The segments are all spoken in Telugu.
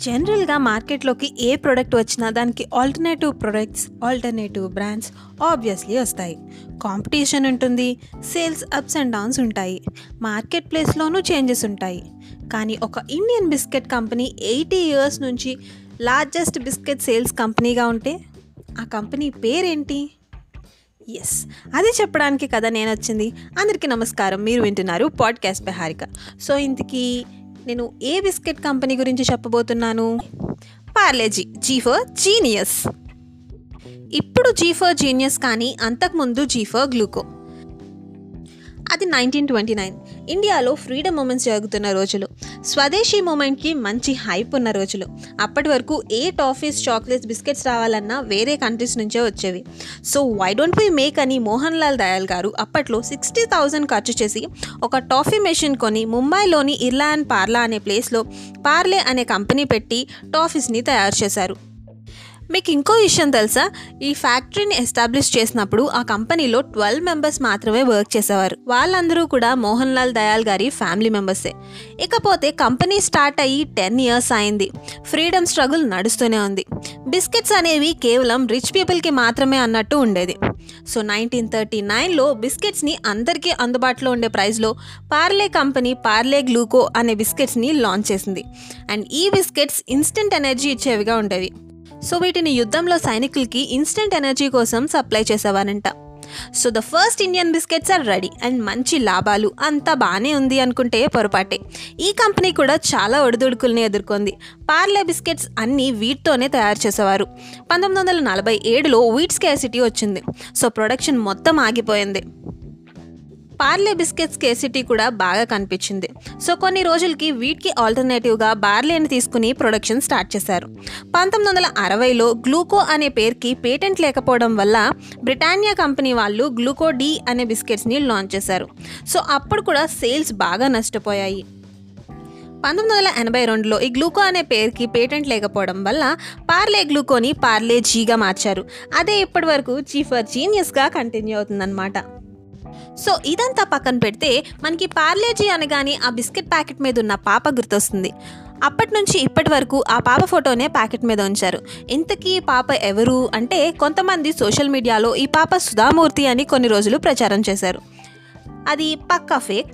జనరల్గా మార్కెట్లోకి ఏ ప్రోడక్ట్ వచ్చినా దానికి alternative products alternative brands obviously వస్తాయి. కాంపిటీషన్ ఉంటుంది సేల్స్ అప్స్ అండ్ డౌన్స్ ఉంటాయి మార్కెట్ ప్లేస్లోనూ చేంజెస్ ఉంటాయి. కానీ ఒక Indian biscuit company eighty years నుంచి లార్జెస్ట్ బిస్కెట్ సేల్స్ కంపెనీగా ఉంటే ఆ కంపెనీ పేరేంటి? ఎస్ అది చెప్పడానికి కదా నేను వచ్చింది అందరికీ నమస్కారం. మీరు వింటున్నారు పాడ్కాస్ట్ పై హారిక సో ఇంతకీ నేను ఏ బిస్కెట్ కంపెనీ గురించి చెప్పబోతున్నాను? పార్లేజీ జీఫర్ జీనియస్ ఇప్పుడు జీఫర్ జీనియస్ కానీ అంతకుముందు జీఫర్ గ్లూకో అది నైన్టీన్ ట్వంటీ నైన్ ఇండియాలో ఫ్రీడమ్ మూమెంట్స్ జరుగుతున్న రోజులు. స్వదేశీ మూమెంట్కి మంచి హైప్ ఉన్న రోజులు. అప్పటి వరకు ఏ టాఫీస్ చాక్లెట్స్ బిస్కెట్స్ రావాలన్నా వేరే కంట్రీస్ నుంచే వచ్చేవి. So why don't we make అని మోహన్ లాల్ దయాల్ గారు అప్పట్లో సిక్స్టీ థౌజండ్ ఖర్చు చేసి ఒక టాఫీ మెషిన్ కొని ముంబైలోని ఇర్లా అండ్ పార్లా అనే ప్లేస్లో పార్లే అనే కంపెనీ పెట్టి టాఫీస్ని తయారు చేశారు. మీకు ఇంకో విషయం తెలుసా? ఈ ఫ్యాక్టరీని ఎస్టాబ్లిష్ చేసినప్పుడు ఆ కంపెనీలో ట్వెల్వ్ మెంబర్స్ మాత్రమే వర్క్ చేసేవారు. వాళ్ళందరూ కూడా మోహన్ లాల్ దయాల్ గారి ఫ్యామిలీ మెంబర్సే. ఇకపోతే కంపెనీ స్టార్ట్ అయ్యి టెన్ ఇయర్స్ అయింది. ఫ్రీడమ్ స్ట్రగుల్ నడుస్తూనే ఉంది. బిస్కెట్స్ అనేవి కేవలం రిచ్ పీపుల్కి మాత్రమే అన్నట్టు ఉండేది. సో నైన్టీన్ థర్టీ నైన్లో బిస్కెట్స్ని అందరికీ అందుబాటులో ఉండే ప్రైస్లో పార్లే కంపెనీ పార్లే గ్లూకో అనే బిస్కెట్స్ని లాంచ్ చేసింది. అండ్ ఈ బిస్కెట్స్ ఇన్స్టెంట్ ఎనర్జీ ఇచ్చేవిగా ఉండేవి. సో వీటిని యుద్ధంలో సైనికులకి ఇన్స్టెంట్ ఎనర్జీ కోసం supply చేసేవారంట. So the first Indian biscuits are ready and మంచి లాభాలు అంతా బాగానే ఉంది అనుకుంటే పొరపాటే. ఈ కంపెనీ కూడా చాలా ఒడిదుడుకుల్ని ఎదుర్కొంది. పార్లే బిస్కెట్స్ అన్నీ వీటితోనే తయారు చేసేవారు. పంతొమ్మిది వందల నలభై ఏడులో వీట్ క్యాసిటీ వచ్చింది. సో ప్రొడక్షన్ మొత్తం ఆగిపోయింది. పార్లే బిస్కెట్స్ కేసిటీ కూడా బాగా కనిపించింది. సో కొన్ని రోజులకి వీటికి ఆల్టర్నేటివ్గా బార్లేని తీసుకుని ప్రొడక్షన్ స్టార్ట్ చేశారు. పంతొమ్మిది వందల అరవైలో గ్లూకో అనే పేరుకి పేటెంట్ లేకపోవడం వల్ల బ్రిటానియా కంపెనీ వాళ్ళు గ్లూకో డి అనే బిస్కెట్స్ని లాంచ్ చేశారు. సో అప్పుడు కూడా సేల్స్ బాగా నష్టపోయాయి. పంతొమ్మిది వందల ఎనభై రెండులో ఈ గ్లూకో అనే పేరుకి పేటెంట్ లేకపోవడం వల్ల పార్లే గ్లూకోని పార్లే జీగా మార్చారు. అదే ఇప్పటి వరకు చీఫర్ జీనియస్గా కంటిన్యూ అవుతుందన్నమాట. సో ఇదంతా పక్కన పెడితే మనకి పార్లేజీ అనగానే ఆ బిస్కెట్ ప్యాకెట్ మీద ఉన్న పాప గుర్తొస్తుంది. అప్పటి నుంచి ఇప్పటి వరకు ఆ పాప ఫోటోనే ప్యాకెట్ మీద ఉంచారు. ఇంతకీ పాప ఎవరు? అంటే కొంతమంది సోషల్ మీడియాలో ఈ పాప సుధామూర్తి అని కొన్ని రోజులు ప్రచారం చేశారు. అది పక్కా ఫేక్?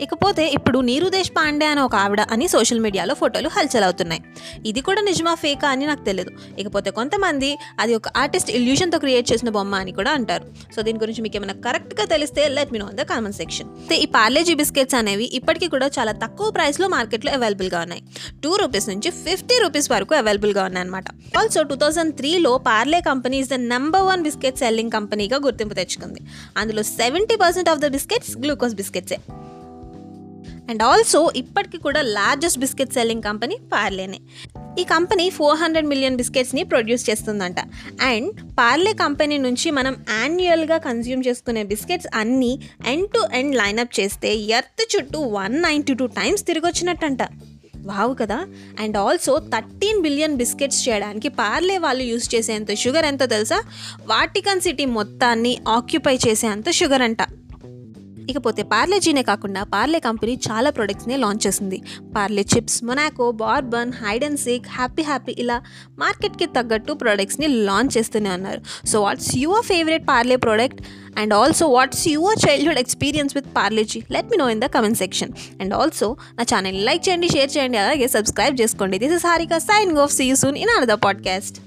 ఇకపోతే ఇప్పుడు నీరు దేశ్ పాండే అని ఒక ఆవిడ అని సోషల్ మీడియాలో ఫోటోలు హల్చల్ అవుతున్నాయి. ఇది కూడా నిజమా ఫేకా అని నాకు తెలియదు ఇకపోతే కొంతమంది అది ఒక ఆర్టిస్ట్ ఇల్యూషన్తో క్రియేట్ చేసిన బొమ్మ అని కూడా అంటారు. సో దీని గురించి మీకు ఏమైనా కరెక్ట్గా తెలిస్తే let me know the comment section ఈ పార్లేజీ బిస్కెట్స్ అనేవి ఇప్పటికీ కూడా చాలా తక్కువ ప్రైస్లో మార్కెట్లో అవైలబుల్గా ఉన్నాయి. టూ రూపీస్ నుంచి ఫిఫ్టీ రూపీస్ వరకు అవైలబుల్గా ఉన్నాయన్నమాట ఆల్సో టూ థౌసండ్ త్రీలో Parle company is the number one biscuit selling కంపెనీగా గుర్తింపు తెచ్చుకుంది. అందులో seventy percent of the biscuits glucose బిస్కెట్సే and also ఇప్పటికీ కూడా లార్జెస్ట్ బిస్కెట్ సెల్లింగ్ కంపెనీ పార్లేనే ఈ కంపెనీ ఫోర్ హండ్రెడ్ మిలియన్ బిస్కెట్స్ని ప్రొడ్యూస్ చేస్తుందంట. అండ్ పార్లే కంపెనీ నుంచి మనం యాన్యువల్గా కన్జ్యూమ్ చేసుకునే బిస్కెట్స్ అన్నీ ఎండ్ టు ఎండ్ లైనప్ చేస్తే ఎర్త్ చుట్టూ వన్ నైంటీ టూ టైమ్స్ తిరిగి వచ్చినట్టంట వావు కదా? And also thirteen billion biscuits చేయడానికి పార్లే వాళ్ళు యూస్ చేసేంత షుగర్ ఎంతో తెలుసా? వాటికన్ సిటీ మొత్తాన్ని ఆక్యుపై చేసేంత షుగర్ అంట. ఇకపోతే పార్లేజీనే కాకుండా పార్లే కంపెనీ చాలా ప్రొడక్ట్స్ని లాంచ్ చేసింది. Parle chips Monaco Bourbon Hide and Seek Happy Happy ఇలా మార్కెట్కి తగ్గట్టు ప్రొడక్ట్స్ని లాంచ్ చేస్తూనే ఉన్నారు. So what's your favourite Parle product and also what's your childhood experience with Parle G let me know in the comment section and also నా ఛానల్ని లైక్ చేయండి షేర్ చేయండి అలాగే సబ్స్క్రైబ్ చేసుకోండి. This is Harika sign off see you soon in another podcast